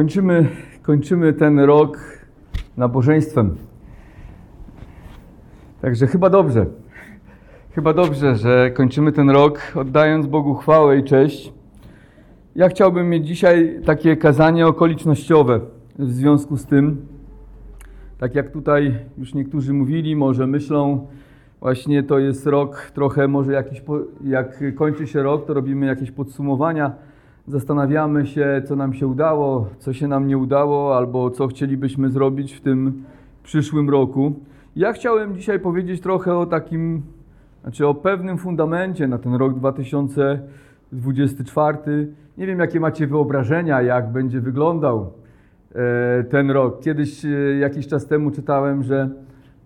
Kończymy, kończymy ten rok nabożeństwem. Także chyba dobrze. Chyba dobrze, że kończymy ten rok oddając Bogu chwałę i cześć. Ja chciałbym mieć dzisiaj takie kazanie okolicznościowe w związku z tym. Tak jak tutaj już niektórzy mówili, może myślą, właśnie to jest rok trochę, może jakiś, jak kończy się rok, to robimy jakieś podsumowania zastanawiamy się, co nam się udało, co się nam nie udało, albo co chcielibyśmy zrobić w tym przyszłym roku. Ja chciałem dzisiaj powiedzieć trochę o takim, znaczy o pewnym fundamencie na ten rok 2024. Nie wiem, jakie macie wyobrażenia, jak będzie wyglądał e, ten rok. Kiedyś, e, jakiś czas temu czytałem, że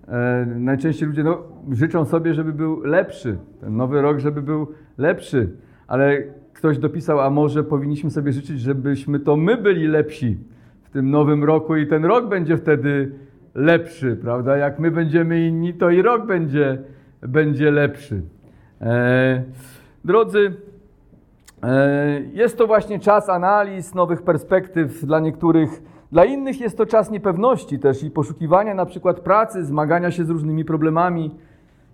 e, najczęściej ludzie no, życzą sobie, żeby był lepszy, ten nowy rok, żeby był lepszy, ale ktoś dopisał, a może powinniśmy sobie życzyć, żebyśmy to my byli lepsi w tym nowym roku i ten rok będzie wtedy lepszy, prawda? Jak my będziemy inni, to i rok będzie, będzie lepszy. E, drodzy, e, jest to właśnie czas analiz, nowych perspektyw dla niektórych. Dla innych jest to czas niepewności też i poszukiwania na przykład pracy, zmagania się z różnymi problemami.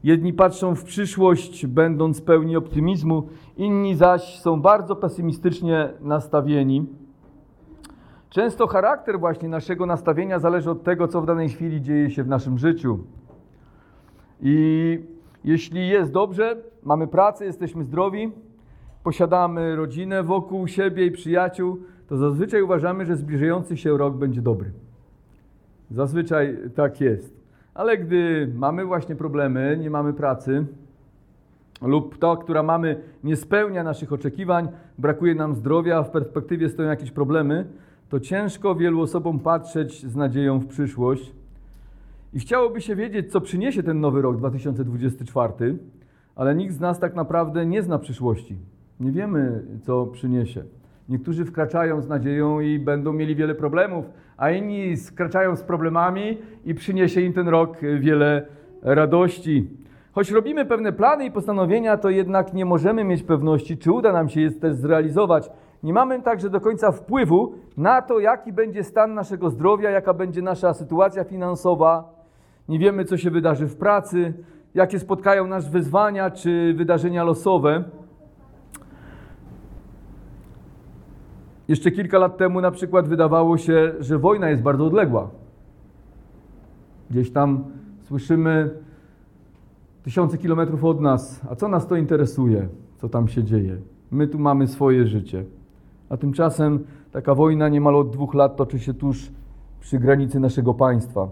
Jedni patrzą w przyszłość, będąc pełni optymizmu, inni zaś są bardzo pesymistycznie nastawieni. Często charakter właśnie naszego nastawienia zależy od tego, co w danej chwili dzieje się w naszym życiu. I jeśli jest dobrze, mamy pracę, jesteśmy zdrowi, posiadamy rodzinę wokół siebie i przyjaciół, to zazwyczaj uważamy, że zbliżający się rok będzie dobry. Zazwyczaj tak jest. Ale gdy mamy właśnie problemy, nie mamy pracy, lub ta, która mamy, nie spełnia naszych oczekiwań, brakuje nam zdrowia, w perspektywie stoją jakieś problemy, to ciężko wielu osobom patrzeć z nadzieją w przyszłość. I chciałoby się wiedzieć, co przyniesie ten nowy rok 2024, ale nikt z nas tak naprawdę nie zna przyszłości. Nie wiemy, co przyniesie. Niektórzy wkraczają z nadzieją i będą mieli wiele problemów, a inni wkraczają z problemami i przyniesie im ten rok wiele radości. Choć robimy pewne plany i postanowienia, to jednak nie możemy mieć pewności, czy uda nam się je też zrealizować. Nie mamy także do końca wpływu na to, jaki będzie stan naszego zdrowia, jaka będzie nasza sytuacja finansowa. Nie wiemy, co się wydarzy w pracy, jakie spotkają nas wyzwania czy wydarzenia losowe. Jeszcze kilka lat temu na przykład wydawało się, że wojna jest bardzo odległa. Gdzieś tam słyszymy tysiące kilometrów od nas, a co nas to interesuje, co tam się dzieje? My tu mamy swoje życie. A tymczasem taka wojna niemal od dwóch lat toczy się tuż przy granicy naszego państwa.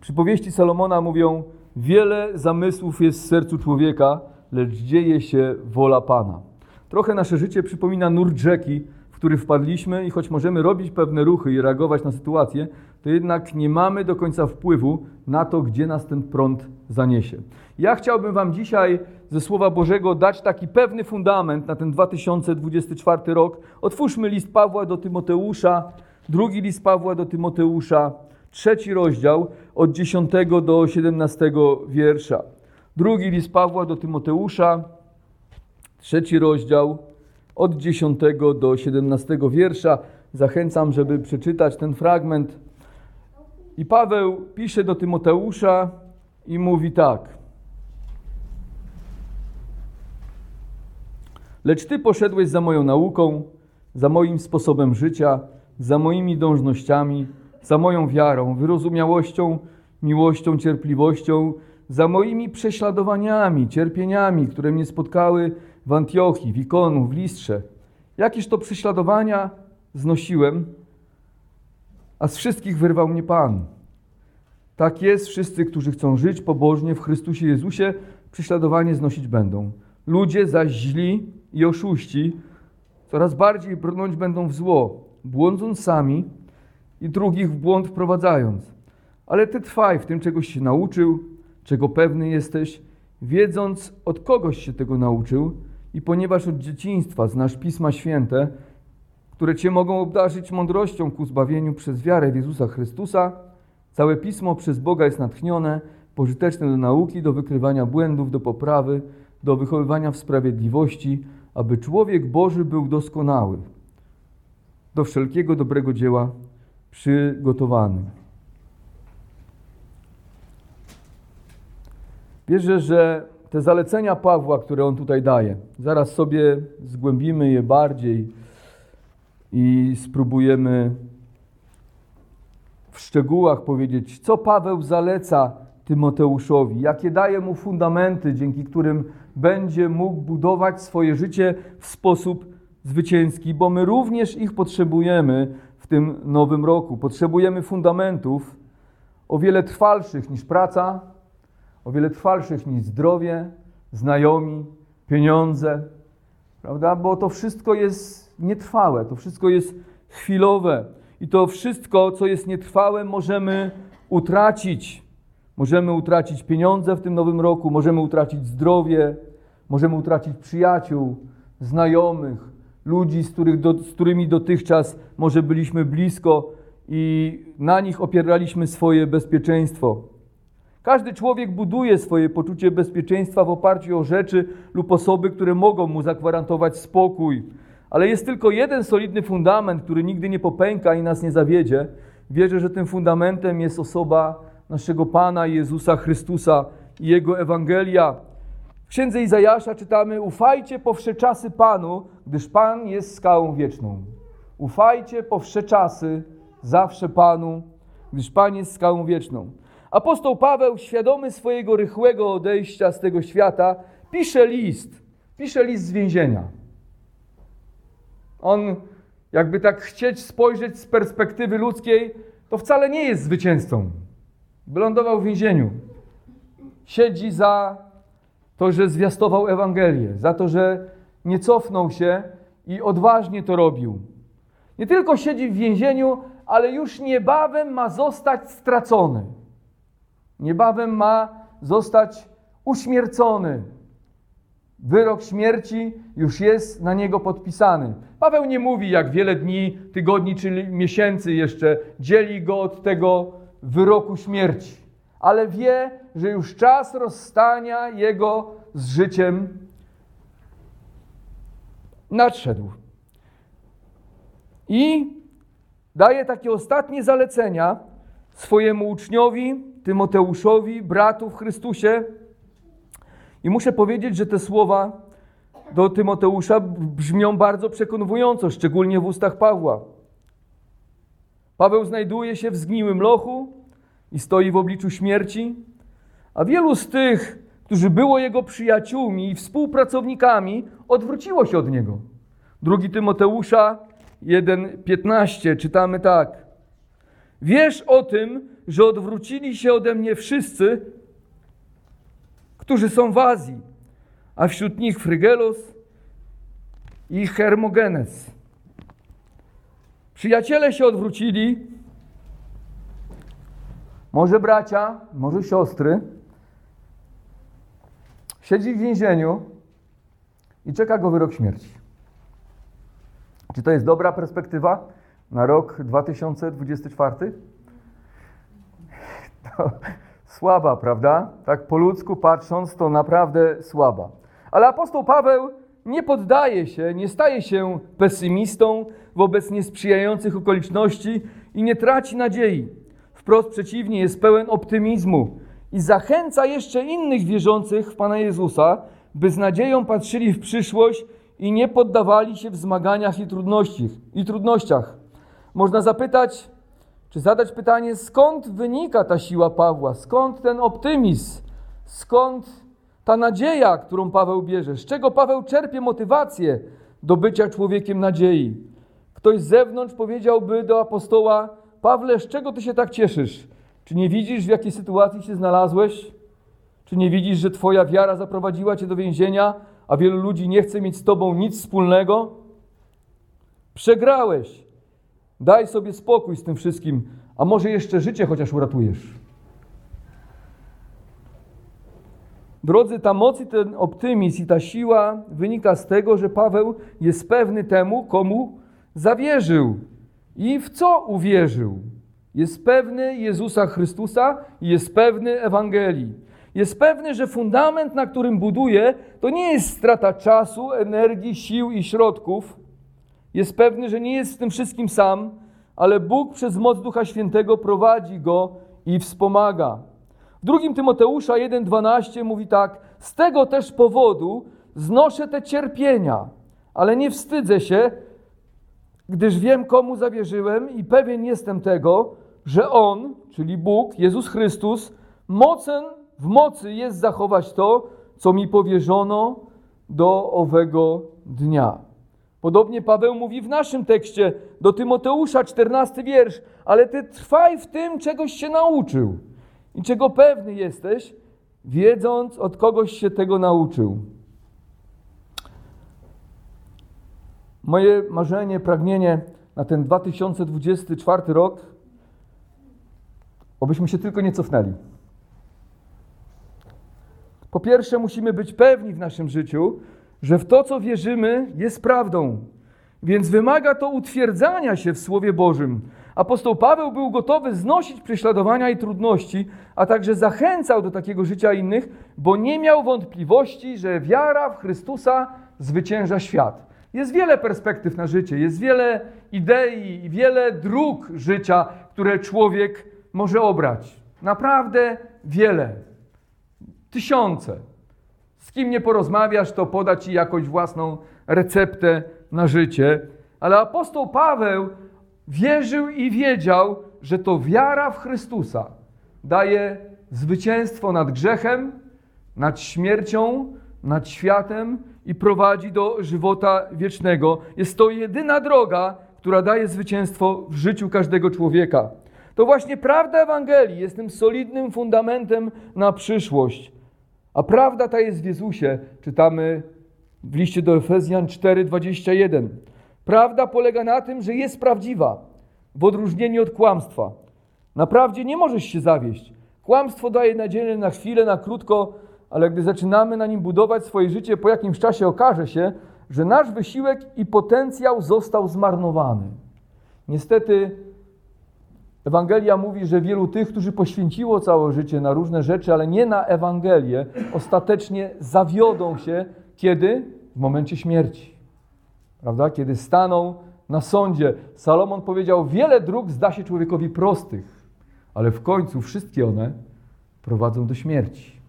Przypowieści Salomona mówią: Wiele zamysłów jest w sercu człowieka, lecz dzieje się wola Pana. Trochę nasze życie przypomina nurt rzeki, który wpadliśmy i choć możemy robić pewne ruchy i reagować na sytuację, to jednak nie mamy do końca wpływu na to, gdzie nas ten prąd zaniesie. Ja chciałbym Wam dzisiaj ze Słowa Bożego dać taki pewny fundament na ten 2024 rok. Otwórzmy list Pawła do Tymoteusza, drugi list Pawła do Tymoteusza, trzeci rozdział od 10 do 17 wiersza. Drugi list Pawła do Tymoteusza, trzeci rozdział od 10 do 17 wiersza. Zachęcam, żeby przeczytać ten fragment. I Paweł pisze do Tymoteusza i mówi tak. Lecz Ty poszedłeś za moją nauką, za moim sposobem życia, za moimi dążnościami, za moją wiarą, wyrozumiałością, miłością, cierpliwością, za moimi prześladowaniami, cierpieniami, które mnie spotkały w Antiochii, w Ikonu, w Listrze. Jakież to prześladowania znosiłem, a z wszystkich wyrwał mnie Pan. Tak jest, wszyscy, którzy chcą żyć pobożnie w Chrystusie Jezusie, prześladowanie znosić będą. Ludzie zaś źli i oszuści coraz bardziej brnąć będą w zło, błądząc sami i drugich w błąd wprowadzając. Ale ty trwaj w tym, czegoś się nauczył, czego pewny jesteś, wiedząc od kogoś się tego nauczył i ponieważ od dzieciństwa znasz Pisma Święte, które Cię mogą obdarzyć mądrością ku zbawieniu przez wiarę w Jezusa Chrystusa, całe Pismo przez Boga jest natchnione, pożyteczne do nauki, do wykrywania błędów, do poprawy, do wychowywania w sprawiedliwości, aby człowiek Boży był doskonały, do wszelkiego dobrego dzieła przygotowany. Wierzę, że te zalecenia Pawła, które on tutaj daje, zaraz sobie zgłębimy je bardziej i spróbujemy w szczegółach powiedzieć, co Paweł zaleca Tymoteuszowi, jakie daje mu fundamenty, dzięki którym będzie mógł budować swoje życie w sposób zwycięski, bo my również ich potrzebujemy w tym nowym roku. Potrzebujemy fundamentów o wiele trwalszych niż praca, o wiele trwalszych niż zdrowie, znajomi, pieniądze, prawda? Bo to wszystko jest nietrwałe, to wszystko jest chwilowe i to wszystko, co jest nietrwałe, możemy utracić. Możemy utracić pieniądze w tym nowym roku, możemy utracić zdrowie, możemy utracić przyjaciół, znajomych, ludzi, z, których do, z którymi dotychczas może byliśmy blisko i na nich opieraliśmy swoje bezpieczeństwo. Każdy człowiek buduje swoje poczucie bezpieczeństwa w oparciu o rzeczy lub osoby, które mogą mu zagwarantować spokój. Ale jest tylko jeden solidny fundament, który nigdy nie popęka i nas nie zawiedzie. Wierzę, że tym fundamentem jest osoba naszego Pana Jezusa Chrystusa i Jego Ewangelia. W księdze Izajasza czytamy: Ufajcie po wsze czasy Panu, gdyż Pan jest skałą wieczną. Ufajcie po wsze czasy zawsze Panu, gdyż Pan jest skałą wieczną. Apostoł Paweł, świadomy swojego rychłego odejścia z tego świata, pisze list. Pisze list z więzienia. On, jakby tak chcieć spojrzeć z perspektywy ludzkiej, to wcale nie jest zwycięzcą. Wylądował w więzieniu. Siedzi za to, że zwiastował Ewangelię, za to, że nie cofnął się i odważnie to robił. Nie tylko siedzi w więzieniu, ale już niebawem ma zostać stracony. Niebawem ma zostać uśmiercony. Wyrok śmierci już jest na niego podpisany. Paweł nie mówi, jak wiele dni, tygodni czy miesięcy jeszcze dzieli go od tego wyroku śmierci, ale wie, że już czas rozstania jego z życiem nadszedł. I daje takie ostatnie zalecenia swojemu uczniowi, Tymoteuszowi, bratu w Chrystusie. I muszę powiedzieć, że te słowa do Tymoteusza brzmią bardzo przekonująco, szczególnie w ustach Pawła. Paweł znajduje się w zgniłym lochu i stoi w obliczu śmierci, a wielu z tych, którzy było jego przyjaciółmi i współpracownikami, odwróciło się od niego. Drugi Tymoteusza 1:15 czytamy tak: Wiesz o tym, że odwrócili się ode mnie wszyscy, którzy są w Azji, a wśród nich Frygelos i Hermogenes. Przyjaciele się odwrócili, może bracia, może siostry. Siedzi w więzieniu i czeka go wyrok śmierci. Czy to jest dobra perspektywa na rok 2024? Słaba, prawda? Tak po ludzku patrząc, to naprawdę słaba. Ale apostoł Paweł nie poddaje się, nie staje się pesymistą wobec niesprzyjających okoliczności i nie traci nadziei. Wprost przeciwnie, jest pełen optymizmu i zachęca jeszcze innych wierzących w Pana Jezusa, by z nadzieją patrzyli w przyszłość i nie poddawali się w zmaganiach i, i trudnościach. Można zapytać, czy zadać pytanie, skąd wynika ta siła Pawła, skąd ten optymizm, skąd ta nadzieja, którą Paweł bierze, z czego Paweł czerpie motywację do bycia człowiekiem nadziei. Ktoś z zewnątrz powiedziałby do apostoła: Pawle, z czego ty się tak cieszysz? Czy nie widzisz, w jakiej sytuacji się znalazłeś? Czy nie widzisz, że twoja wiara zaprowadziła cię do więzienia, a wielu ludzi nie chce mieć z tobą nic wspólnego? Przegrałeś. Daj sobie spokój z tym wszystkim, a może jeszcze życie chociaż uratujesz. Drodzy, ta moc i ten optymizm i ta siła wynika z tego, że Paweł jest pewny temu, komu zawierzył i w co uwierzył. Jest pewny Jezusa Chrystusa i jest pewny Ewangelii. Jest pewny, że fundament, na którym buduje, to nie jest strata czasu, energii, sił i środków, Jest pewny, że nie jest w tym wszystkim sam, ale Bóg przez moc Ducha Świętego prowadzi go i wspomaga. W drugim Tymoteusza 1:12 mówi tak: Z tego też powodu znoszę te cierpienia, ale nie wstydzę się, gdyż wiem, komu zawierzyłem i pewien jestem tego, że On, czyli Bóg, Jezus Chrystus, mocen w mocy jest zachować to, co mi powierzono do owego dnia. Podobnie Paweł mówi w naszym tekście do Tymoteusza, 14 wiersz, ale ty trwaj w tym, czegoś się nauczył i czego pewny jesteś, wiedząc od kogoś się tego nauczył. Moje marzenie, pragnienie na ten 2024 rok, obyśmy się tylko nie cofnęli. Po pierwsze, musimy być pewni w naszym życiu, że w to, co wierzymy, jest prawdą. Więc wymaga to utwierdzania się w Słowie Bożym. Apostoł Paweł był gotowy znosić prześladowania i trudności, a także zachęcał do takiego życia innych, bo nie miał wątpliwości, że wiara w Chrystusa zwycięża świat. Jest wiele perspektyw na życie, jest wiele idei wiele dróg życia, które człowiek może obrać. Naprawdę wiele. Tysiące. Z kim nie porozmawiasz, to poda ci jakąś własną receptę na życie. Ale apostoł Paweł wierzył i wiedział, że to wiara w Chrystusa daje zwycięstwo nad grzechem, nad śmiercią, nad światem i prowadzi do żywota wiecznego. Jest to jedyna droga, która daje zwycięstwo w życiu każdego człowieka. To właśnie prawda Ewangelii jest tym solidnym fundamentem na przyszłość. A prawda ta jest w Jezusie, czytamy w liście do Efezjan 4:21. Prawda polega na tym, że jest prawdziwa, w odróżnieniu od kłamstwa. Naprawdę nie możesz się zawieść. Kłamstwo daje nadzieję na chwilę, na krótko, ale gdy zaczynamy na nim budować swoje życie, po jakimś czasie okaże się, że nasz wysiłek i potencjał został zmarnowany. Niestety Ewangelia mówi, że wielu tych, którzy poświęciło całe życie na różne rzeczy, ale nie na Ewangelię, ostatecznie zawiodą się kiedy? W momencie śmierci. Prawda? Kiedy staną na sądzie. Salomon powiedział: Wiele dróg zda się człowiekowi prostych, ale w końcu wszystkie one prowadzą do śmierci.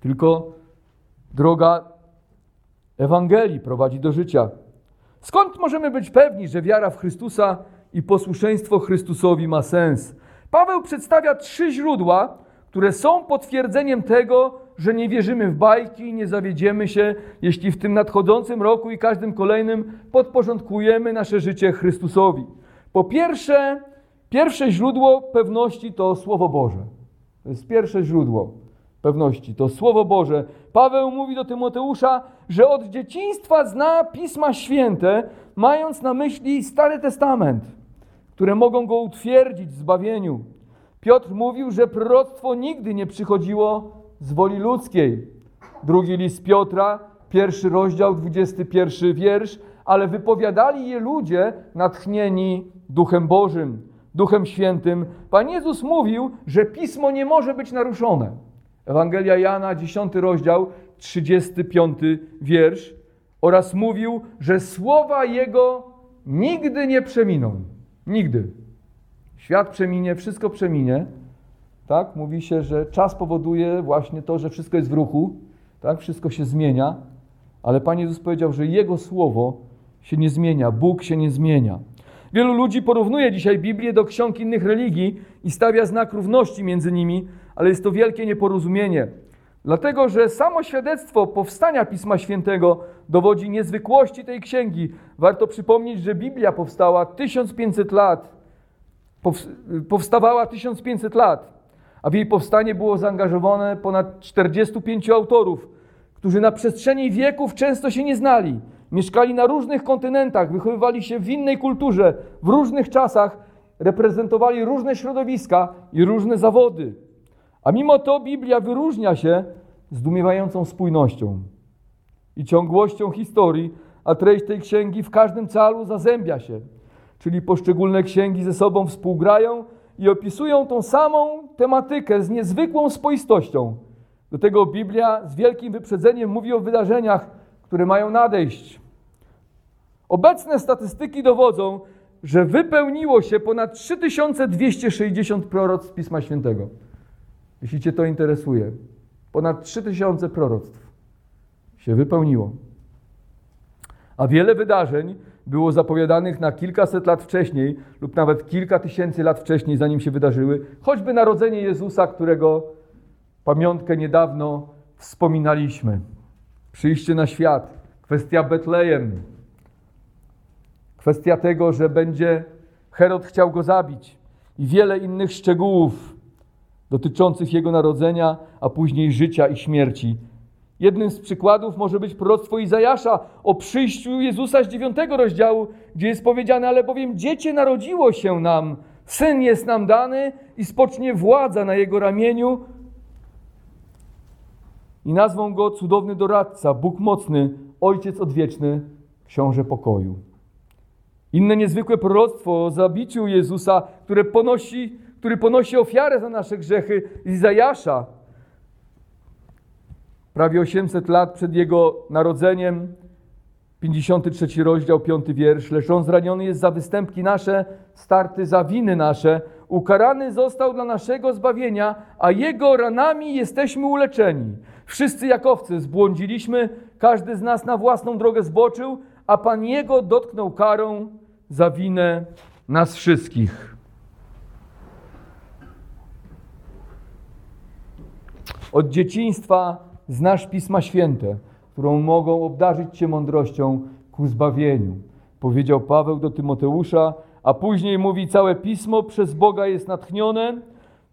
Tylko droga Ewangelii prowadzi do życia. Skąd możemy być pewni, że wiara w Chrystusa i posłuszeństwo Chrystusowi ma sens? Paweł przedstawia trzy źródła, które są potwierdzeniem tego, że nie wierzymy w bajki i nie zawiedziemy się, jeśli w tym nadchodzącym roku i każdym kolejnym podporządkujemy nasze życie Chrystusowi. Po pierwsze, pierwsze źródło pewności to Słowo Boże. To jest pierwsze źródło pewności, to Słowo Boże. Paweł mówi do Tymoteusza, że od dzieciństwa zna Pisma Święte, mając na myśli Stary Testament, które mogą go utwierdzić w zbawieniu. Piotr mówił, że proroctwo nigdy nie przychodziło z woli ludzkiej. Drugi list Piotra, pierwszy rozdział, 21 wiersz, ale wypowiadali je ludzie natchnieni Duchem Bożym, Duchem Świętym. Pan Jezus mówił, że Pismo nie może być naruszone. Ewangelia Jana, 10 rozdział, 35 wiersz. Oraz mówił, że słowa Jego nigdy nie przeminą. Nigdy. Świat przeminie, wszystko przeminie. Tak? Mówi się, że czas powoduje właśnie to, że wszystko jest w ruchu, tak? wszystko się zmienia, ale Pan Jezus powiedział, że Jego słowo się nie zmienia, Bóg się nie zmienia. Wielu ludzi porównuje dzisiaj Biblię do ksiąg innych religii i stawia znak równości między nimi, ale jest to wielkie nieporozumienie. Dlatego, że samo świadectwo powstania Pisma Świętego dowodzi niezwykłości tej księgi. Warto przypomnieć, że Biblia powstała 1500 lat, powstawała 1500 lat, a w jej powstanie było zaangażowane ponad 45 autorów, którzy na przestrzeni wieków często się nie znali. Mieszkali na różnych kontynentach, wychowywali się w innej kulturze, w różnych czasach, reprezentowali różne środowiska i różne zawody. A mimo to Biblia wyróżnia się zdumiewającą spójnością i ciągłością historii, a treść tej księgi w każdym calu zazębia się. Czyli poszczególne księgi ze sobą współgrają i opisują tą samą tematykę z niezwykłą spoistością. Do tego Biblia z wielkim wyprzedzeniem mówi o wydarzeniach, które mają nadejść. Obecne statystyki dowodzą, że wypełniło się ponad 3260 proroctw Pisma Świętego. Jeśli Cię to interesuje, ponad 3000 proroctw się wypełniło. A wiele wydarzeń było zapowiadanych na kilkaset lat wcześniej lub nawet kilka tysięcy lat wcześniej, zanim się wydarzyły, choćby narodzenie Jezusa, którego pamiątkę niedawno wspominaliśmy. Przyjście na świat, kwestia Betlejem, kwestia tego, że będzie Herod chciał go zabić i wiele innych szczegółów dotyczących jego narodzenia, a później życia i śmierci. Jednym z przykładów może być proroctwo Izajasza o przyjściu Jezusa z dziewiątego rozdziału, gdzie jest powiedziane, ale bowiem dziecię narodziło się nam, syn jest nam dany i spocznie władza na jego ramieniu i nazwą go cudowny doradca, Bóg mocny, Ojciec odwieczny, Książę pokoju. Inne niezwykłe proroctwo o zabiciu Jezusa, które ponosi, który ponosi ofiarę za nasze grzechy, Izajasza, prawie 800 lat przed jego narodzeniem, 53 rozdział, 5 wiersz, lecz on zraniony jest za występki nasze, starty za winy nasze, ukarany został dla naszego zbawienia, a jego ranami jesteśmy uleczeni. Wszyscy jak owce zbłądziliśmy, każdy z nas na własną drogę zboczył, a Pan Jego dotknął karą za winę nas wszystkich. Od dzieciństwa znasz Pisma Święte, którą mogą obdarzyć Cię mądrością ku zbawieniu. Powiedział Paweł do Tymoteusza, a później mówi: Całe Pismo przez Boga jest natchnione,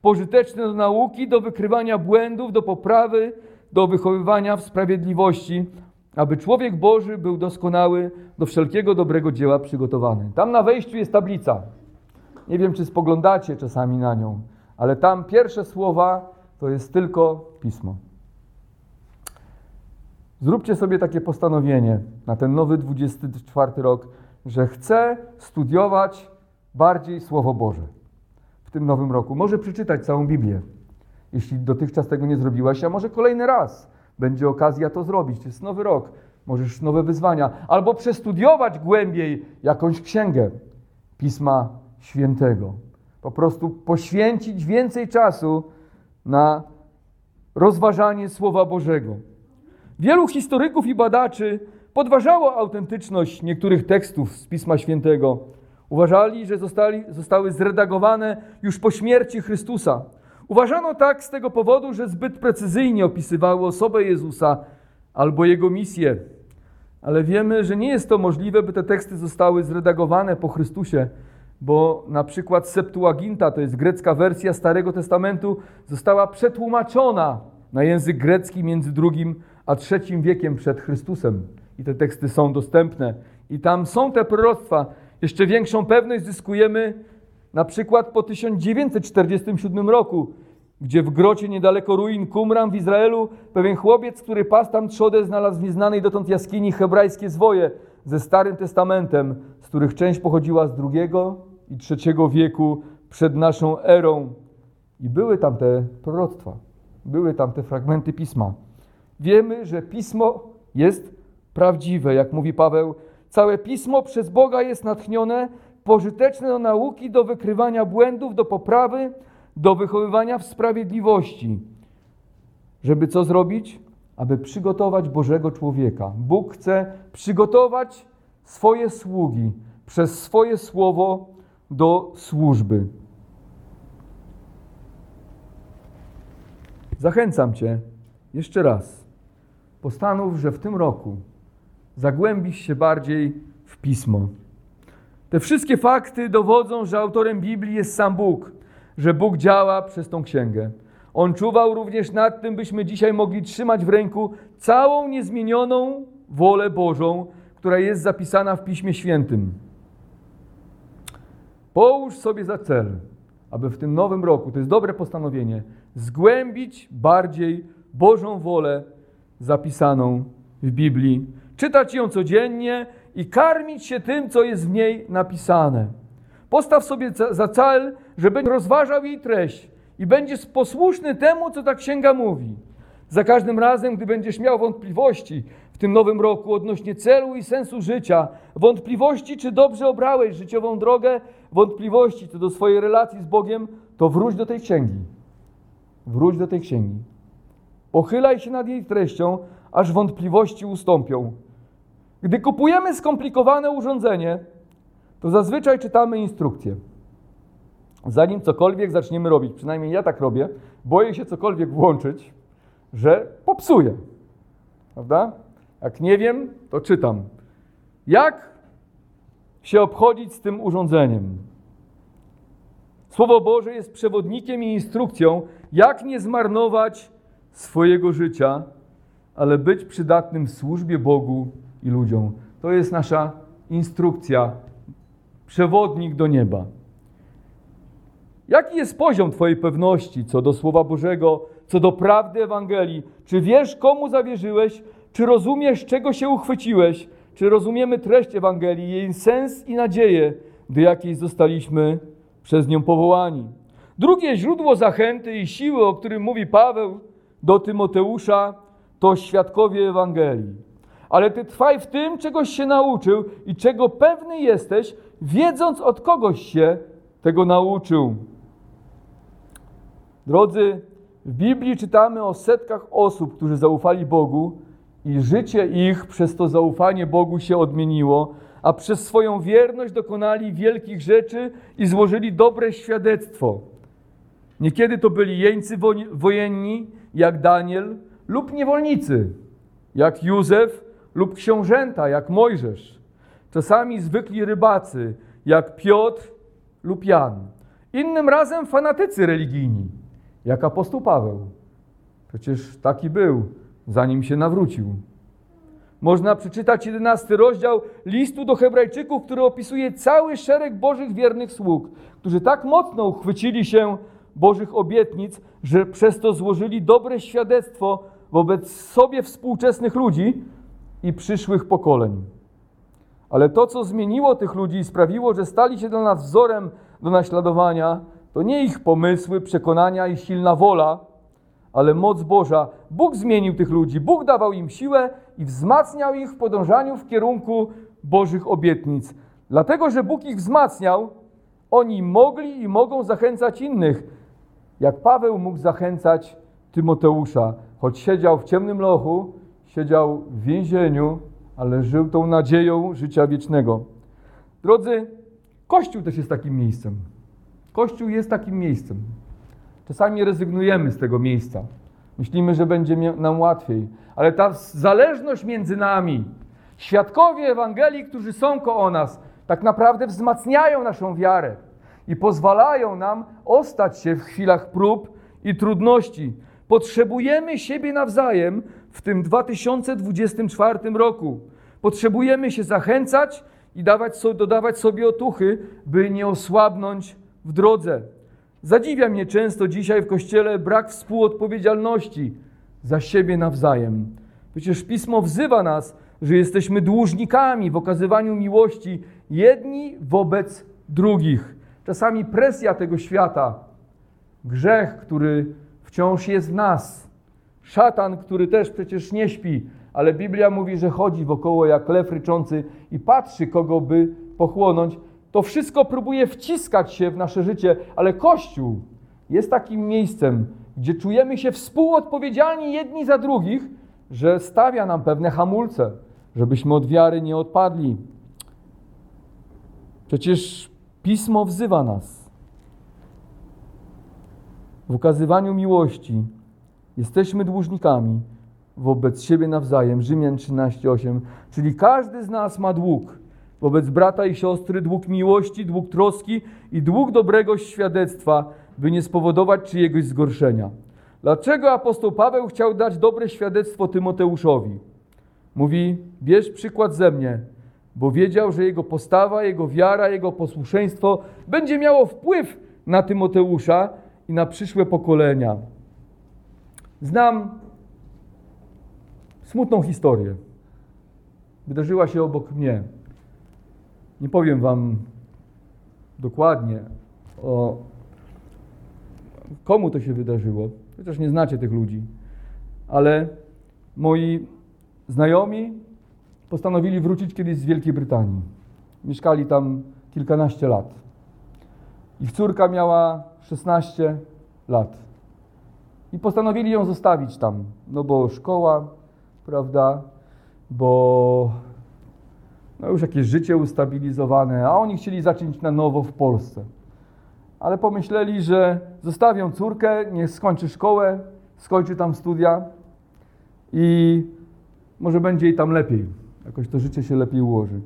pożyteczne do nauki, do wykrywania błędów, do poprawy, do wychowywania w sprawiedliwości, aby człowiek Boży był doskonały, do wszelkiego dobrego dzieła przygotowany. Tam na wejściu jest tablica. Nie wiem, czy spoglądacie czasami na nią, ale tam pierwsze słowa to jest tylko pismo. Zróbcie sobie takie postanowienie na ten nowy 24 rok, że chcę studiować bardziej Słowo Boże w tym nowym roku. Może przeczytać całą Biblię, jeśli dotychczas tego nie zrobiłaś, a może kolejny raz będzie okazja to zrobić. Jest nowy rok, możesz nowe wyzwania, albo przestudiować głębiej jakąś księgę Pisma Świętego. Po prostu poświęcić więcej czasu na rozważanie Słowa Bożego. Wielu historyków i badaczy podważało autentyczność niektórych tekstów z Pisma Świętego. Uważali, że zostali, zostały zredagowane już po śmierci Chrystusa. Uważano tak z tego powodu, że zbyt precyzyjnie opisywały osobę Jezusa albo jego misję. Ale wiemy, że nie jest to możliwe, by te teksty zostały zredagowane po Chrystusie, bo na przykład Septuaginta, to jest grecka wersja Starego Testamentu, została przetłumaczona na język grecki między drugim a trzecim wiekiem przed Chrystusem. I te teksty są dostępne. I tam są te proroctwa. Jeszcze większą pewność zyskujemy na przykład po 1947 roku, gdzie w grocie niedaleko ruin Qumran w Izraelu pewien chłopiec, który pas tam trzodę, znalazł w nieznanej dotąd jaskini hebrajskie zwoje ze Starym Testamentem, z których część pochodziła z II i III wieku przed naszą erą. I były tam te proroctwa, były tam te fragmenty pisma. Wiemy, że pismo jest prawdziwe, jak mówi Paweł. Całe pismo przez Boga jest natchnione, pożyteczne do nauki, do wykrywania błędów, do poprawy, do wychowywania w sprawiedliwości. Żeby co zrobić? Aby przygotować Bożego człowieka. Bóg chce przygotować swoje sługi przez swoje słowo do służby. Zachęcam Cię jeszcze raz. Postanów, że w tym roku zagłębisz się bardziej w pismo. Te wszystkie fakty dowodzą, że autorem Biblii jest sam Bóg, że Bóg działa przez tą księgę. On czuwał również nad tym, byśmy dzisiaj mogli trzymać w ręku całą niezmienioną wolę Bożą, która jest zapisana w Piśmie Świętym. Połóż sobie za cel, aby w tym nowym roku, to jest dobre postanowienie, zgłębić bardziej Bożą wolę zapisaną w Biblii, czytać ją codziennie i karmić się tym, co jest w niej napisane. Postaw sobie za cel, że będziesz rozważał jej treść i będziesz posłuszny temu, co ta księga mówi. Za każdym razem, gdy będziesz miał wątpliwości, w tym nowym roku odnośnie celu i sensu życia, wątpliwości, czy dobrze obrałeś życiową drogę, wątpliwości co do swojej relacji z Bogiem, to wróć do tej księgi. Wróć do tej księgi. Pochylaj się nad jej treścią, aż wątpliwości ustąpią. Gdy kupujemy skomplikowane urządzenie, to zazwyczaj czytamy instrukcję. Zanim cokolwiek zaczniemy robić, przynajmniej ja tak robię, boję się cokolwiek włączyć, że popsuję. Prawda? Jak nie wiem, to czytam. Jak się obchodzić z tym urządzeniem? Słowo Boże jest przewodnikiem i instrukcją, jak nie zmarnować swojego życia, ale być przydatnym w służbie Bogu i ludziom. To jest nasza instrukcja, przewodnik do nieba. Jaki jest poziom Twojej pewności co do Słowa Bożego, co do prawdy Ewangelii? Czy wiesz, komu zawierzyłeś? Czy rozumiesz, czego się uchwyciłeś? Czy rozumiemy treść Ewangelii, jej sens i nadzieję, do jakiej zostaliśmy przez nią powołani? Drugie źródło zachęty i siły, o którym mówi Paweł do Tymoteusza, to świadkowie Ewangelii. Ale ty trwaj w tym, czegoś się nauczył i czego pewny jesteś, wiedząc od kogoś się tego nauczył. Drodzy, w Biblii czytamy o setkach osób, którzy zaufali Bogu i życie ich przez to zaufanie Bogu się odmieniło, a przez swoją wierność dokonali wielkich rzeczy i złożyli dobre świadectwo. Niekiedy to byli jeńcy wojenni, jak Daniel, lub niewolnicy, jak Józef, lub książęta, jak Mojżesz. Czasami zwykli rybacy, jak Piotr lub Jan. Innym razem fanatycy religijni, jak apostoł Paweł. Przecież taki był, zanim się nawrócił. Można przeczytać jedenasty rozdział listu do Hebrajczyków, który opisuje cały szereg Bożych wiernych sług, którzy tak mocno uchwycili się Bożych obietnic, że przez to złożyli dobre świadectwo wobec sobie współczesnych ludzi i przyszłych pokoleń. Ale to, co zmieniło tych ludzi i sprawiło, że stali się dla nas wzorem do naśladowania, to nie ich pomysły, przekonania i silna wola, ale moc Boża. Bóg zmienił tych ludzi, Bóg dawał im siłę i wzmacniał ich w podążaniu w kierunku Bożych obietnic. Dlatego, że Bóg ich wzmacniał, oni mogli i mogą zachęcać innych, jak Paweł mógł zachęcać Tymoteusza, choć siedział w ciemnym lochu, siedział w więzieniu, ale żył tą nadzieją życia wiecznego. Drodzy, Kościół też jest takim miejscem. Kościół jest takim miejscem. Czasami rezygnujemy z tego miejsca. Myślimy, że będzie nam łatwiej, ale ta zależność między nami, świadkowie Ewangelii, którzy są koło nas, tak naprawdę wzmacniają naszą wiarę i pozwalają nam ostać się w chwilach prób i trudności. Potrzebujemy siebie nawzajem w tym 2024 roku. Potrzebujemy się zachęcać i dawać, dodawać sobie otuchy, by nie osłabnąć w drodze. Zadziwia mnie często dzisiaj w kościele brak współodpowiedzialności za siebie nawzajem. Przecież pismo wzywa nas, że jesteśmy dłużnikami w okazywaniu miłości jedni wobec drugich. Czasami presja tego świata, grzech, który wciąż jest w nas, szatan, który też przecież nie śpi, ale Biblia mówi, że chodzi wokoło jak lew ryczący i patrzy, kogo by pochłonąć. To wszystko próbuje wciskać się w nasze życie, ale Kościół jest takim miejscem, gdzie czujemy się współodpowiedzialni jedni za drugich, że stawia nam pewne hamulce, żebyśmy od wiary nie odpadli. Przecież Pismo wzywa nas. W ukazywaniu miłości jesteśmy dłużnikami wobec siebie nawzajem. Rzymian 13:8. Czyli każdy z nas ma dług wobec brata i siostry, dług miłości, dług troski i dług dobrego świadectwa, by nie spowodować czyjegoś zgorszenia. Dlaczego apostoł Paweł chciał dać dobre świadectwo Tymoteuszowi? Mówi: Bierz przykład ze mnie, bo wiedział, że jego postawa, jego wiara, jego posłuszeństwo będzie miało wpływ na Tymoteusza i na przyszłe pokolenia. Znam smutną historię. Wydarzyła się obok mnie. Nie powiem Wam dokładnie o komu to się wydarzyło, chociaż nie znacie tych ludzi, ale moi znajomi postanowili wrócić kiedyś z Wielkiej Brytanii. Mieszkali tam kilkanaście lat. Ich córka miała 16 lat. I postanowili ją zostawić tam, no bo szkoła, prawda, bo no już jakieś życie ustabilizowane, a oni chcieli zacząć na nowo w Polsce. Ale pomyśleli, że zostawią córkę, niech skończy szkołę, skończy tam studia i może będzie jej tam lepiej. Jakoś to życie się lepiej ułoży.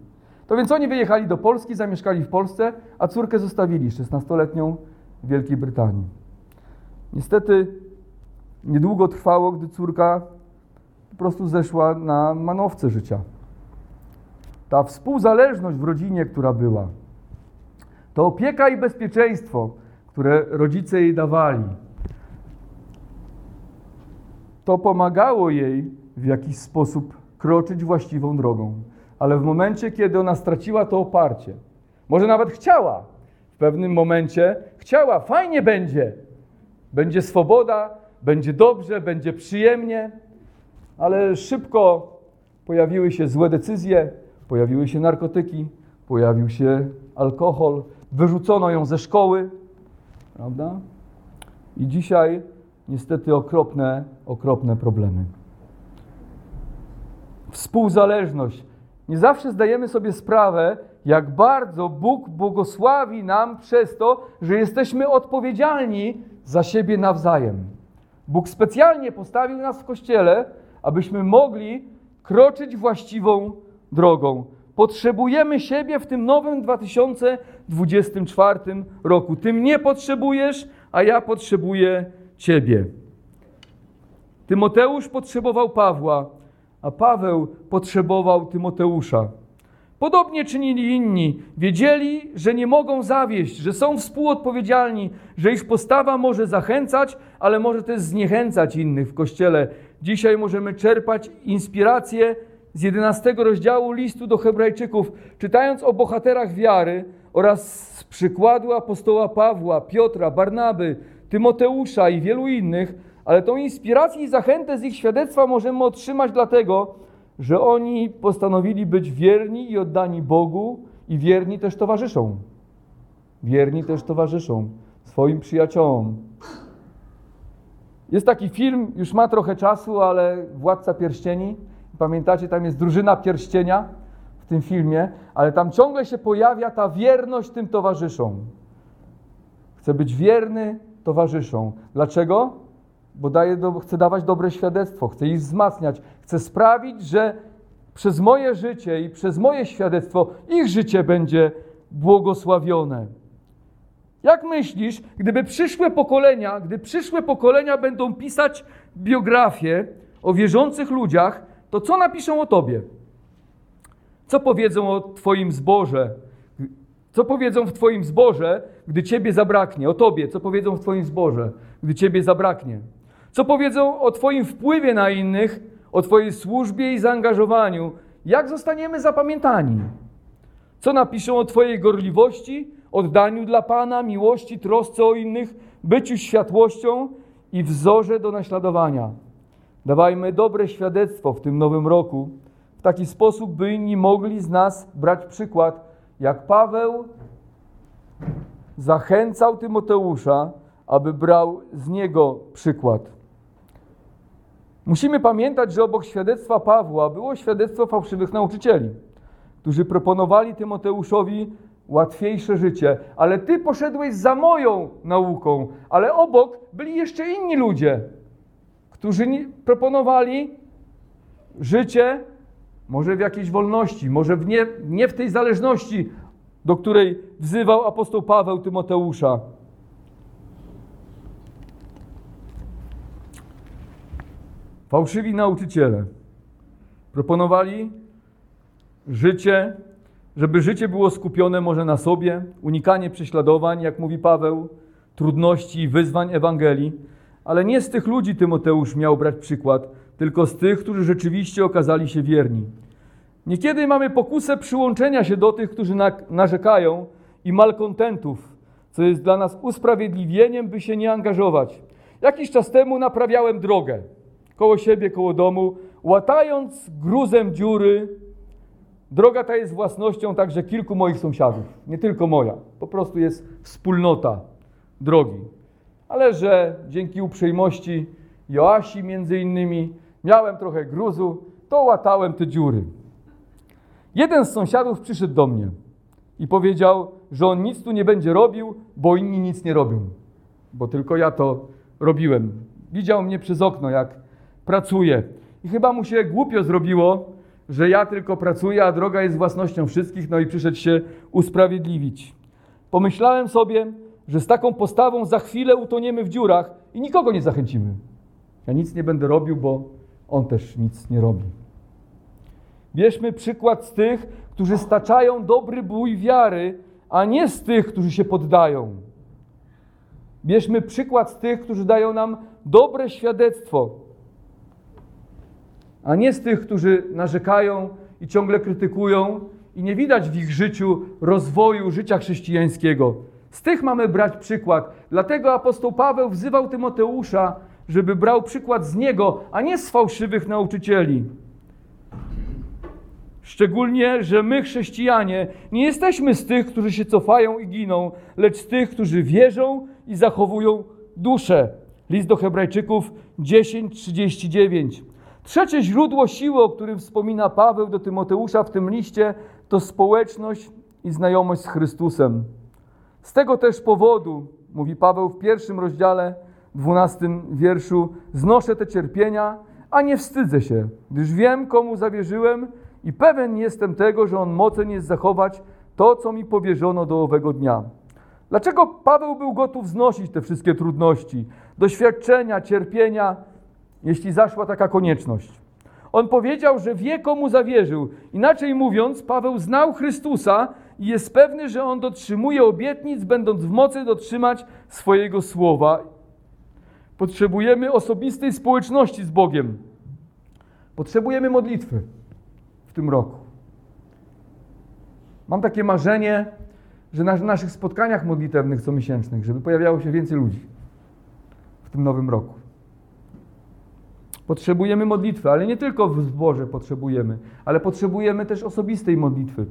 To więc oni wyjechali do Polski, zamieszkali w Polsce, a córkę zostawili, 16-letnią, w Wielkiej Brytanii. Niestety niedługo trwało, gdy córka po prostu zeszła na manowce życia. Ta współzależność w rodzinie, która była, to opieka i bezpieczeństwo, które rodzice jej dawali, to pomagało jej w jakiś sposób kroczyć właściwą drogą. Ale w momencie, kiedy ona straciła to oparcie, może nawet chciała, w pewnym momencie chciała, fajnie będzie, będzie swoboda, będzie dobrze, będzie przyjemnie, ale szybko pojawiły się złe decyzje, pojawiły się narkotyki, pojawił się alkohol, wyrzucono ją ze szkoły, prawda? I dzisiaj niestety okropne, okropne problemy. Współzależność. Nie zawsze zdajemy sobie sprawę, jak bardzo Bóg błogosławi nam przez to, że jesteśmy odpowiedzialni za siebie nawzajem. Bóg specjalnie postawił nas w kościele, abyśmy mogli kroczyć właściwą drogą. Potrzebujemy siebie w tym nowym 2024 roku. Ty mnie potrzebujesz, a ja potrzebuję Ciebie. Tymoteusz potrzebował Pawła, a Paweł potrzebował Tymoteusza. Podobnie czynili inni. Wiedzieli, że nie mogą zawieść, że są współodpowiedzialni, że ich postawa może zachęcać, ale może też zniechęcać innych w kościele. Dzisiaj możemy czerpać inspirację z 11 rozdziału listu do Hebrajczyków, czytając o bohaterach wiary oraz z przykładu apostoła Pawła, Piotra, Barnaby, Tymoteusza i wielu innych, ale tą inspirację i zachętę z ich świadectwa możemy otrzymać dlatego, że oni postanowili być wierni i oddani Bogu i wierni też towarzyszą. Wierni też towarzyszą swoim przyjaciołom. Jest taki film, już ma trochę czasu, ale Władca Pierścieni. Pamiętacie, tam jest drużyna pierścienia w tym filmie, ale tam ciągle się pojawia ta wierność tym towarzyszom. Chcę być wierny towarzyszom. Dlaczego? Bo daje do, chcę dawać dobre świadectwo, chcę ich wzmacniać, chcę sprawić, że przez moje życie i przez moje świadectwo ich życie będzie błogosławione. Jak myślisz, gdyby przyszłe pokolenia, gdy przyszłe pokolenia będą pisać biografię o wierzących ludziach, to co napiszą o tobie? Co powiedzą o twoim zborze? Co powiedzą w twoim zborze, gdy ciebie zabraknie? O tobie, co powiedzą w twoim zborze, gdy ciebie zabraknie? Co powiedzą o twoim wpływie na innych, o twojej służbie i zaangażowaniu? Jak zostaniemy zapamiętani? Co napiszą o twojej gorliwości, oddaniu dla Pana, miłości, trosce o innych, byciu światłością i wzorze do naśladowania? Dawajmy dobre świadectwo w tym nowym roku, w taki sposób, by inni mogli z nas brać przykład, jak Paweł zachęcał Tymoteusza, aby brał z niego przykład. Musimy pamiętać, że obok świadectwa Pawła było świadectwo fałszywych nauczycieli, którzy proponowali Tymoteuszowi łatwiejsze życie, ale ty poszedłeś za moją nauką, ale obok byli jeszcze inni ludzie, którzy proponowali życie może w jakiejś wolności, może w nie, nie w tej zależności, do której wzywał apostoł Paweł Tymoteusza. Fałszywi nauczyciele proponowali życie, żeby życie było skupione może na sobie, unikanie prześladowań, jak mówi Paweł, trudności i wyzwań Ewangelii, ale nie z tych ludzi Tymoteusz miał brać przykład, tylko z tych, którzy rzeczywiście okazali się wierni. Niekiedy mamy pokusę przyłączenia się do tych, którzy narzekają i malkontentów, co jest dla nas usprawiedliwieniem, by się nie angażować. Jakiś czas temu naprawiałem drogę koło siebie, koło domu. łatając gruzem dziury, droga ta jest własnością także kilku moich sąsiadów, nie tylko moja, po prostu jest wspólnota drogi. Ale że dzięki uprzejmości Joasi między innymi miałem trochę gruzu, to łatałem te dziury. Jeden z sąsiadów przyszedł do mnie i powiedział, że on nic tu nie będzie robił, bo inni nic nie robią. Bo tylko ja to robiłem. Widział mnie przez okno, jak pracuję. I chyba mu się głupio zrobiło, że ja tylko pracuję, a droga jest własnością wszystkich, no i przyszedł się usprawiedliwić. Pomyślałem sobie, że z taką postawą za chwilę utoniemy w dziurach i nikogo nie zachęcimy. Ja nic nie będę robił, bo on też nic nie robi. Bierzmy przykład z tych, którzy staczają dobry bój wiary, a nie z tych, którzy się poddają. Bierzmy przykład z tych, którzy dają nam dobre świadectwo, a nie z tych, którzy narzekają i ciągle krytykują i nie widać w ich życiu rozwoju życia chrześcijańskiego. Z tych mamy brać przykład. Dlatego apostoł Paweł wzywał Tymoteusza, żeby brał przykład z niego, a nie z fałszywych nauczycieli. Szczególnie, że my, chrześcijanie, nie jesteśmy z tych, którzy się cofają i giną, lecz z tych, którzy wierzą i zachowują duszę. List do Hebrajczyków 10:39. Trzecie źródło siły, o którym wspomina Paweł do Tymoteusza w tym liście, to społeczność i znajomość z Chrystusem. Z tego też powodu, mówi Paweł w pierwszym rozdziale, dwunastym wierszu, znoszę te cierpienia, a nie wstydzę się, gdyż wiem, komu zawierzyłem i pewien jestem tego, że on mocen jest zachować to, co mi powierzono do owego dnia. Dlaczego Paweł był gotów znosić te wszystkie trudności, doświadczenia, cierpienia, jeśli zaszła taka konieczność? On powiedział, że wie, komu zawierzył. Inaczej mówiąc, Paweł znał Chrystusa i jest pewny, że on dotrzymuje obietnic, będąc w mocy dotrzymać swojego słowa. Potrzebujemy osobistej społeczności z Bogiem. Potrzebujemy modlitwy w tym roku. Mam takie marzenie, że na naszych spotkaniach modlitewnych comiesięcznych, żeby pojawiało się więcej ludzi w tym nowym roku. Potrzebujemy modlitwy, ale nie tylko w zborze potrzebujemy, ale potrzebujemy też osobistej modlitwy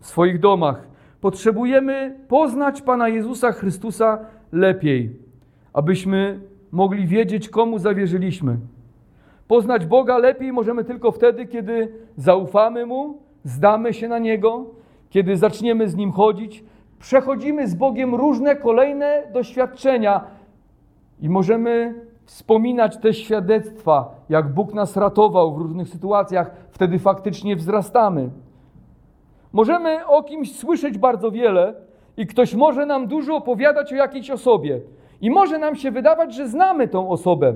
w swoich domach. Potrzebujemy poznać Pana Jezusa Chrystusa lepiej, abyśmy mogli wiedzieć, komu zawierzyliśmy. Poznać Boga lepiej możemy tylko wtedy, kiedy zaufamy Mu, zdamy się na Niego, kiedy zaczniemy z Nim chodzić, przechodzimy z Bogiem różne kolejne doświadczenia i możemy wspominać te świadectwa, jak Bóg nas ratował w różnych sytuacjach, wtedy faktycznie wzrastamy. Możemy o kimś słyszeć bardzo wiele i ktoś może nam dużo opowiadać o jakiejś osobie. I może nam się wydawać, że znamy tą osobę.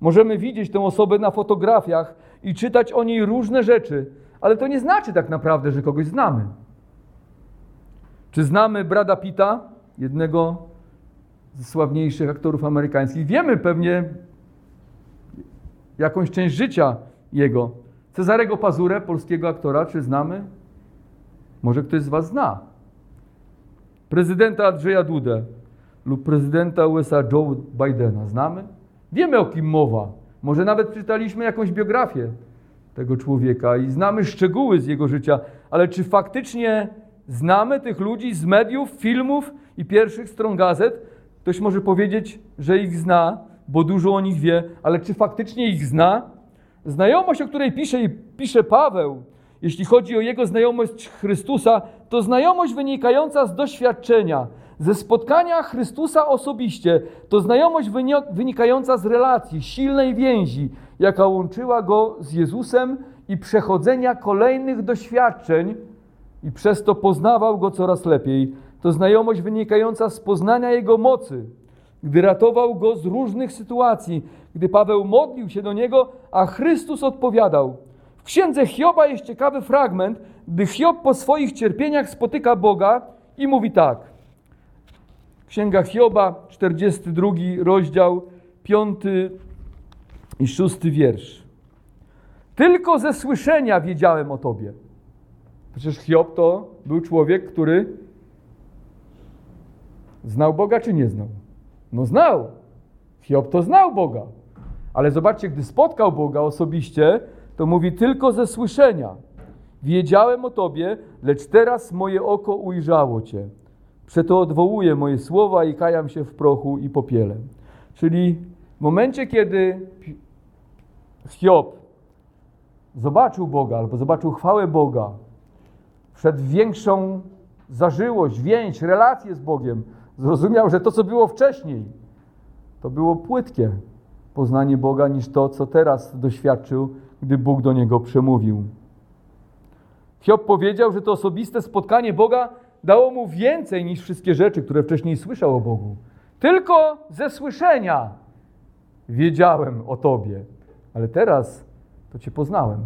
Możemy widzieć tę osobę na fotografiach i czytać o niej różne rzeczy, ale to nie znaczy tak naprawdę, że kogoś znamy. Czy znamy Brada Pitta, jednego z sławniejszych aktorów amerykańskich? Wiemy pewnie jakąś część życia jego. Cezarego Pazurę, polskiego aktora, czy znamy? Może ktoś z Was zna. Prezydenta Andrzeja Dudę lub prezydenta USA Joe Bidena znamy? Wiemy o kim mowa. Może nawet czytaliśmy jakąś biografię tego człowieka i znamy szczegóły z jego życia, ale czy faktycznie znamy tych ludzi z mediów, filmów i pierwszych stron gazet? Ktoś może powiedzieć, że ich zna, bo dużo o nich wie, ale czy faktycznie ich zna? Znajomość, o której pisze, pisze Paweł, jeśli chodzi o jego znajomość Chrystusa, to znajomość wynikająca z doświadczenia, ze spotkania Chrystusa osobiście, to znajomość wynikająca z relacji, silnej więzi, jaka łączyła go z Jezusem i przechodzenia kolejnych doświadczeń i przez to poznawał go coraz lepiej. To znajomość wynikająca z poznania Jego mocy, gdy ratował go z różnych sytuacji, gdy Paweł modlił się do niego, a Chrystus odpowiadał. Księdze Hioba jest ciekawy fragment, gdy Hiob po swoich cierpieniach spotyka Boga i mówi tak. Księga Hioba, 42 rozdział, 5 i 6 wiersz. Tylko ze słyszenia wiedziałem o Tobie. Przecież Hiob to był człowiek, który znał Boga czy nie znał? No znał. Hiob to znał Boga. Ale zobaczcie, gdy spotkał Boga osobiście, to mówi tylko ze słyszenia. Wiedziałem o Tobie, lecz teraz moje oko ujrzało Cię. Przeto odwołuję moje słowa i kajam się w prochu i popiele. Czyli w momencie, kiedy Hiob zobaczył Boga albo zobaczył chwałę Boga, wszedł w większą zażyłość, więź, relację z Bogiem, zrozumiał, że to, co było wcześniej, to było płytkie poznanie Boga niż to, co teraz doświadczył, gdy Bóg do niego przemówił. Hiob powiedział, że to osobiste spotkanie Boga dało mu więcej niż wszystkie rzeczy, które wcześniej słyszał o Bogu. Tylko ze słyszenia wiedziałem o Tobie, ale teraz to Cię poznałem.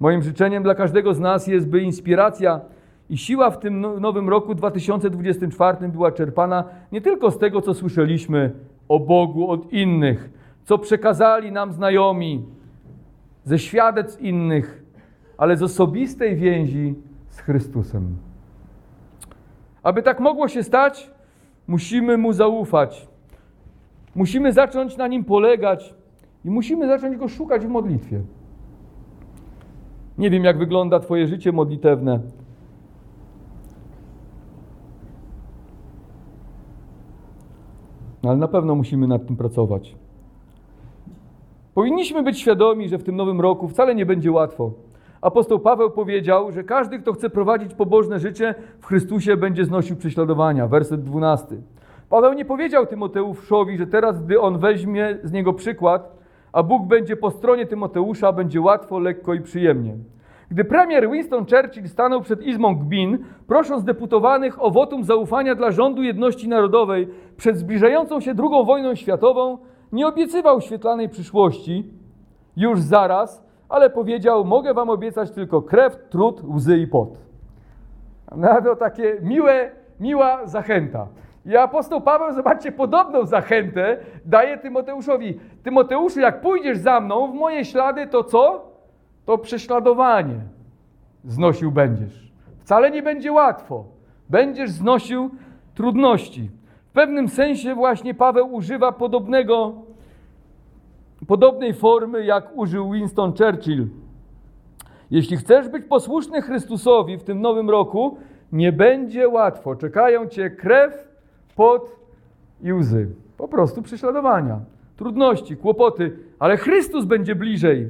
Moim życzeniem dla każdego z nas jest, by inspiracja i siła w tym no, nowym roku 2024 była czerpana nie tylko z tego, co słyszeliśmy o Bogu od innych, co przekazali nam znajomi, ze świadectw innych, ale z osobistej więzi z Chrystusem. Aby tak mogło się stać, musimy Mu zaufać. Musimy zacząć na Nim polegać i musimy zacząć Go szukać w modlitwie. Nie wiem, jak wygląda Twoje życie modlitewne. Ale na pewno musimy nad tym pracować. Powinniśmy być świadomi, że w tym nowym roku wcale nie będzie łatwo. Apostoł Paweł powiedział, że każdy, kto chce prowadzić pobożne życie w Chrystusie, będzie znosił prześladowania. Werset 12. Paweł nie powiedział Tymoteuszowi, że teraz, gdy on weźmie z niego przykład, a Bóg będzie po stronie Tymoteusza, będzie łatwo, lekko i przyjemnie. Gdy premier Winston Churchill stanął przed Izbą Gmin, prosząc deputowanych o wotum zaufania dla rządu jedności narodowej przed zbliżającą się II wojną światową, nie obiecywał świetlanej przyszłości już zaraz, ale powiedział: Mogę wam obiecać tylko krew, trud, łzy i pot. No to takie miłe, miła zachęta. I apostoł Paweł, zobaczcie, podobną zachętę daje Tymoteuszowi. Tymoteuszu, jak pójdziesz za mną w moje ślady, to co? To prześladowanie znosił będziesz. Wcale nie będzie łatwo. Będziesz znosił trudności. W pewnym sensie właśnie Paweł używa podobnego, podobnej formy, jak użył Winston Churchill. Jeśli chcesz być posłuszny Chrystusowi w tym nowym roku, nie będzie łatwo. Czekają cię krew, pot i łzy. Po prostu prześladowania, trudności, kłopoty, ale Chrystus będzie bliżej.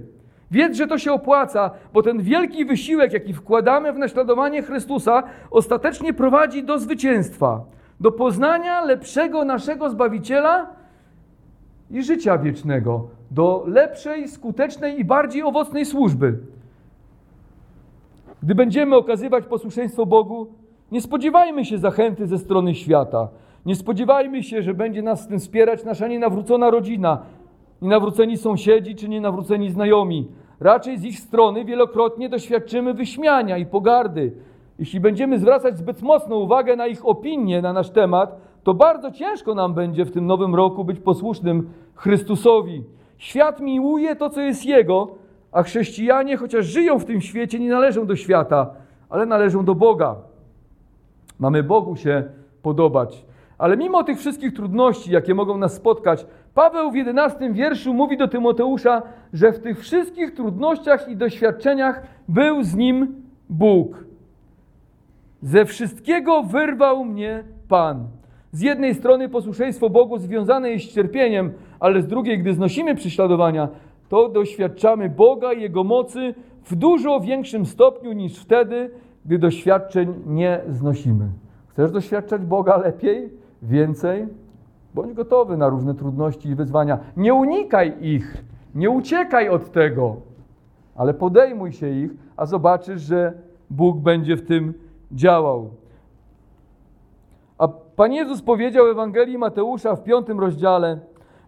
Wiedz, że to się opłaca, bo ten wielki wysiłek, jaki wkładamy w naśladowanie Chrystusa, ostatecznie prowadzi do zwycięstwa, do poznania lepszego naszego Zbawiciela i życia wiecznego, do lepszej, skutecznej i bardziej owocnej służby. Gdy będziemy okazywać posłuszeństwo Bogu, nie spodziewajmy się zachęty ze strony świata. Nie spodziewajmy się, że będzie nas w tym wspierać nasza nienawrócona rodzina, nienawróceni sąsiedzi czy nienawróceni znajomi. Raczej z ich strony wielokrotnie doświadczymy wyśmiania i pogardy. Jeśli będziemy zwracać zbyt mocno uwagę na ich opinie na nasz temat, to bardzo ciężko nam będzie w tym nowym roku być posłusznym Chrystusowi. Świat miłuje to, co jest Jego, a chrześcijanie, chociaż żyją w tym świecie, nie należą do świata, ale należą do Boga. Mamy Bogu się podobać. Ale mimo tych wszystkich trudności, jakie mogą nas spotkać, Paweł w 11 wierszu mówi do Tymoteusza, że w tych wszystkich trudnościach i doświadczeniach był z nim Bóg. Ze wszystkiego wyrwał mnie Pan. Z jednej strony posłuszeństwo Bogu związane jest z cierpieniem, ale z drugiej, gdy znosimy prześladowania, to doświadczamy Boga i Jego mocy w dużo większym stopniu niż wtedy, gdy doświadczeń nie znosimy. Chcesz doświadczać Boga lepiej, więcej? Bądź gotowy na różne trudności i wyzwania. Nie unikaj ich, nie uciekaj od tego, ale podejmuj się ich, a zobaczysz, że Bóg będzie w tym działał. A Pan Jezus powiedział w Ewangelii Mateusza w piątym rozdziale: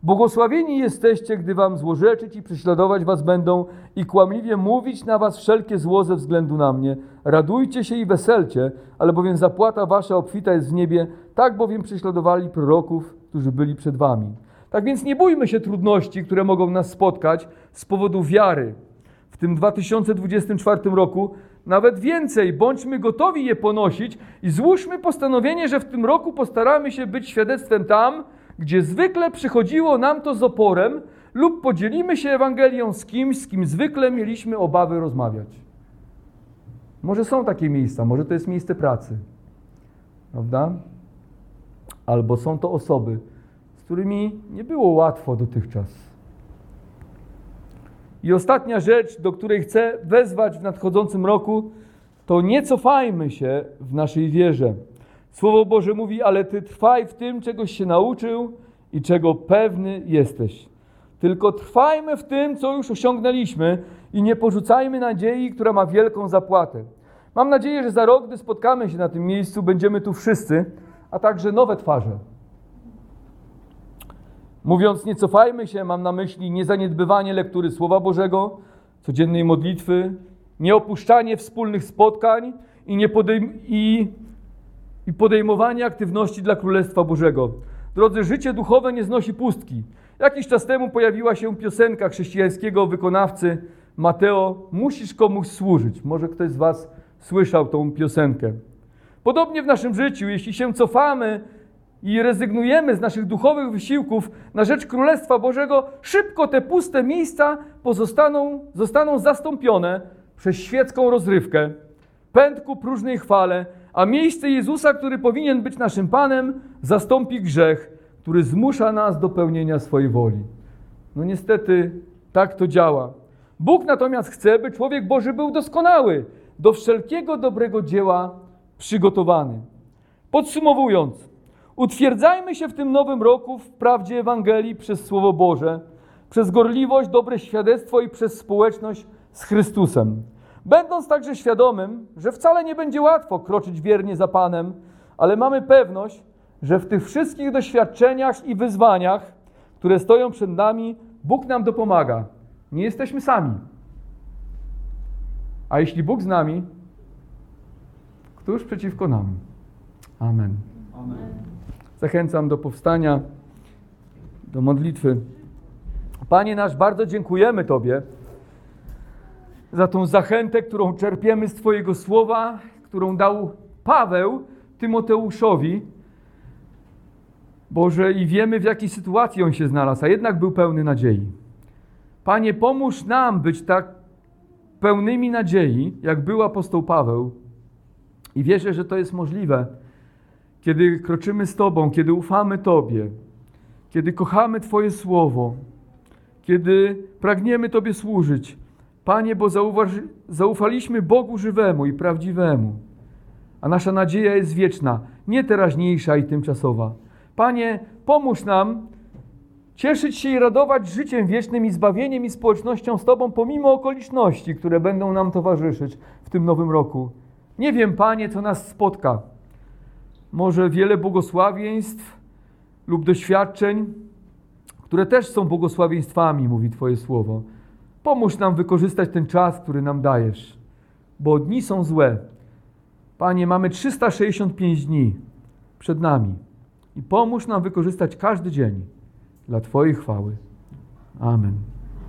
Błogosławieni jesteście, gdy wam złorzeczyć i prześladować was będą i kłamliwie mówić na was wszelkie zło ze względu na mnie. Radujcie się i weselcie, albowiem zapłata wasza obfita jest w niebie, tak bowiem prześladowali proroków, którzy byli przed wami. Tak więc nie bójmy się trudności, które mogą nas spotkać z powodu wiary. W tym 2024 roku nawet więcej, bądźmy gotowi je ponosić i złóżmy postanowienie, że w tym roku postaramy się być świadectwem tam, gdzie zwykle przychodziło nam to z oporem, lub podzielimy się Ewangelią z kimś, z kim zwykle mieliśmy obawy rozmawiać. Może są takie miejsca, może to jest miejsce pracy, prawda? Albo są to osoby, z którymi nie było łatwo dotychczas. I ostatnia rzecz, do której chcę wezwać w nadchodzącym roku, to nie cofajmy się w naszej wierze. Słowo Boże mówi, ale ty trwaj w tym, czegoś się nauczył i czego pewny jesteś. Tylko trwajmy w tym, co już osiągnęliśmy i nie porzucajmy nadziei, która ma wielką zapłatę. Mam nadzieję, że za rok, gdy spotkamy się na tym miejscu, będziemy tu wszyscy, a także nowe twarze. Mówiąc nie cofajmy się, mam na myśli niezaniedbywanie lektury Słowa Bożego, codziennej modlitwy, nieopuszczanie wspólnych spotkań i, nie podejm- i, i podejmowanie aktywności dla Królestwa Bożego. Drodzy, życie duchowe nie znosi pustki. Jakiś czas temu pojawiła się piosenka chrześcijańskiego wykonawcy Mateo Musisz komuś służyć. Może ktoś z Was słyszał tą piosenkę. Podobnie w naszym życiu, jeśli się cofamy i rezygnujemy z naszych duchowych wysiłków na rzecz Królestwa Bożego, szybko te puste miejsca pozostaną, zostaną zastąpione przez świecką rozrywkę, pęd ku próżnej chwale, a miejsce Jezusa, który powinien być naszym Panem, zastąpi grzech, który zmusza nas do pełnienia swojej woli. No niestety tak to działa. Bóg natomiast chce, by człowiek Boży był doskonały, do wszelkiego dobrego dzieła przygotowany. Podsumowując, utwierdzajmy się w tym nowym roku w prawdzie Ewangelii przez Słowo Boże, przez gorliwość, dobre świadectwo i przez społeczność z Chrystusem. Będąc także świadomym, że wcale nie będzie łatwo kroczyć wiernie za Panem, ale mamy pewność, że w tych wszystkich doświadczeniach i wyzwaniach, które stoją przed nami, Bóg nam dopomaga. Nie jesteśmy sami. A jeśli Bóg z nami, któż przeciwko nam? Amen. Amen. Zachęcam do powstania, do modlitwy. Panie nasz, bardzo dziękujemy Tobie za tą zachętę, którą czerpiemy z Twojego słowa, którą dał Paweł Tymoteuszowi. Boże, i wiemy w jakiej sytuacji on się znalazł, a jednak był pełny nadziei. Panie, pomóż nam być tak pełnymi nadziei, jak był apostoł Paweł. I wierzę, że to jest możliwe, kiedy kroczymy z Tobą, kiedy ufamy Tobie, kiedy kochamy Twoje słowo, kiedy pragniemy Tobie służyć. Panie, bo zaufaliśmy Bogu żywemu i prawdziwemu, a nasza nadzieja jest wieczna, nie teraźniejsza i tymczasowa. Panie, pomóż nam cieszyć się i radować życiem wiecznym i zbawieniem i społecznością z Tobą, pomimo okoliczności, które będą nam towarzyszyć w tym nowym roku. Nie wiem, Panie, co nas spotka. Może wiele błogosławieństw lub doświadczeń, które też są błogosławieństwami, mówi Twoje słowo. Pomóż nam wykorzystać ten czas, który nam dajesz, bo dni są złe. Panie, mamy 365 dni przed nami i pomóż nam wykorzystać każdy dzień dla Twojej chwały. Amen.